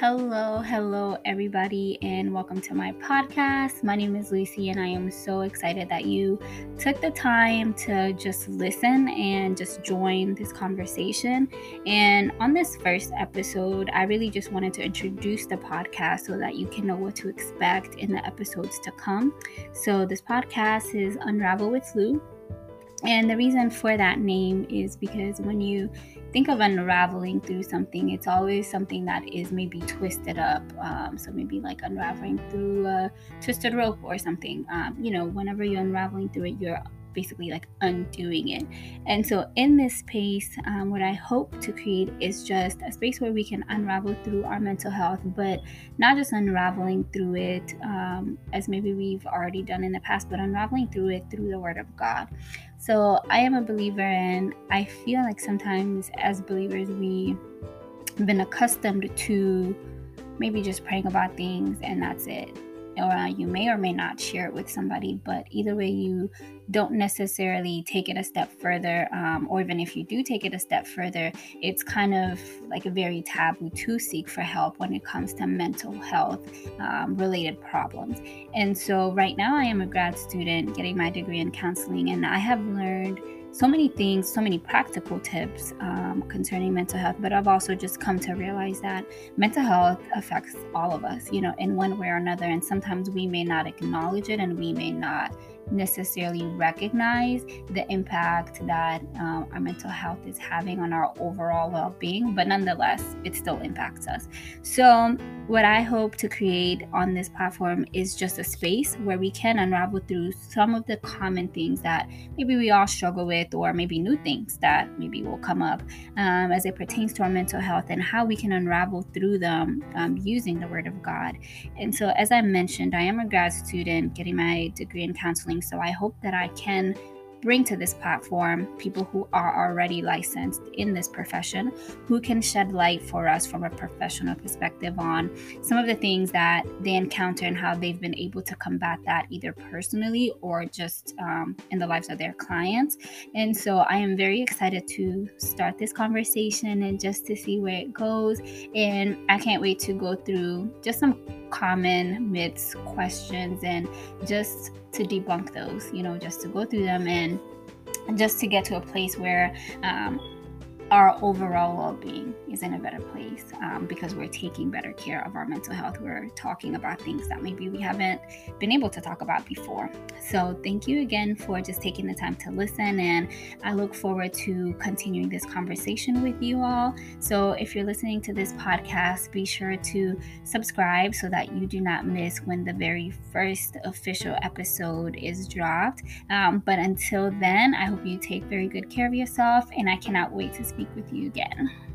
Hello, hello, everybody, and welcome to my podcast. My name is Lucy, and I am so excited that you took the time to just listen and just join this conversation. And on this first episode, I really just wanted to introduce the podcast so that you can know what to expect in the episodes to come. So, this podcast is Unravel with Lou. And the reason for that name is because when you think of unraveling through something, it's always something that is maybe twisted up. Um, so maybe like unraveling through a twisted rope or something. Um, you know, whenever you're unraveling through it, you're basically like undoing it. And so, in this space, um, what I hope to create is just a space where we can unravel through our mental health, but not just unraveling through it um, as maybe we've already done in the past, but unraveling through it through the Word of God. So, I am a believer, and I feel like sometimes as believers, we've been accustomed to maybe just praying about things and that's it or uh, you may or may not share it with somebody but either way you don't necessarily take it a step further um, or even if you do take it a step further it's kind of like a very taboo to seek for help when it comes to mental health um, related problems. And so right now i am a grad student getting my degree in counseling and i have learned so many things, so many practical tips um, concerning mental health. But I've also just come to realize that mental health affects all of us, you know, in one way or another. And sometimes we may not acknowledge it and we may not necessarily recognize the impact that um, our mental health is having on our overall well being, but nonetheless, it still impacts us. So, what I hope to create on this platform is just a space where we can unravel through some of the common things that maybe we all struggle with, or maybe new things that maybe will come up um, as it pertains to our mental health and how we can unravel through them um, using the Word of God. And so, as I mentioned, I am a grad student getting my degree in counseling so I hope that I can bring to this platform people who are already licensed in this profession who can shed light for us from a professional perspective on some of the things that they encounter and how they've been able to combat that either personally or just um, in the lives of their clients. And so I am very excited to start this conversation and just to see where it goes. And I can't wait to go through just some common myths, questions, and just to debunk those, you know, just to go through them and just to get to a place where um, our overall well-being is in a better place um, because we're taking better care of our mental health. We're talking about things that maybe we haven't been able to talk about before. So thank you again for just taking the time to listen and i look forward to continuing this conversation with you all. So if you're listening to this podcast be sure to subscribe so that you do not miss when the very first official episode is dropped. Um, but until then i hope you take very good care of yourself and i cannot wait to speak speak with you again.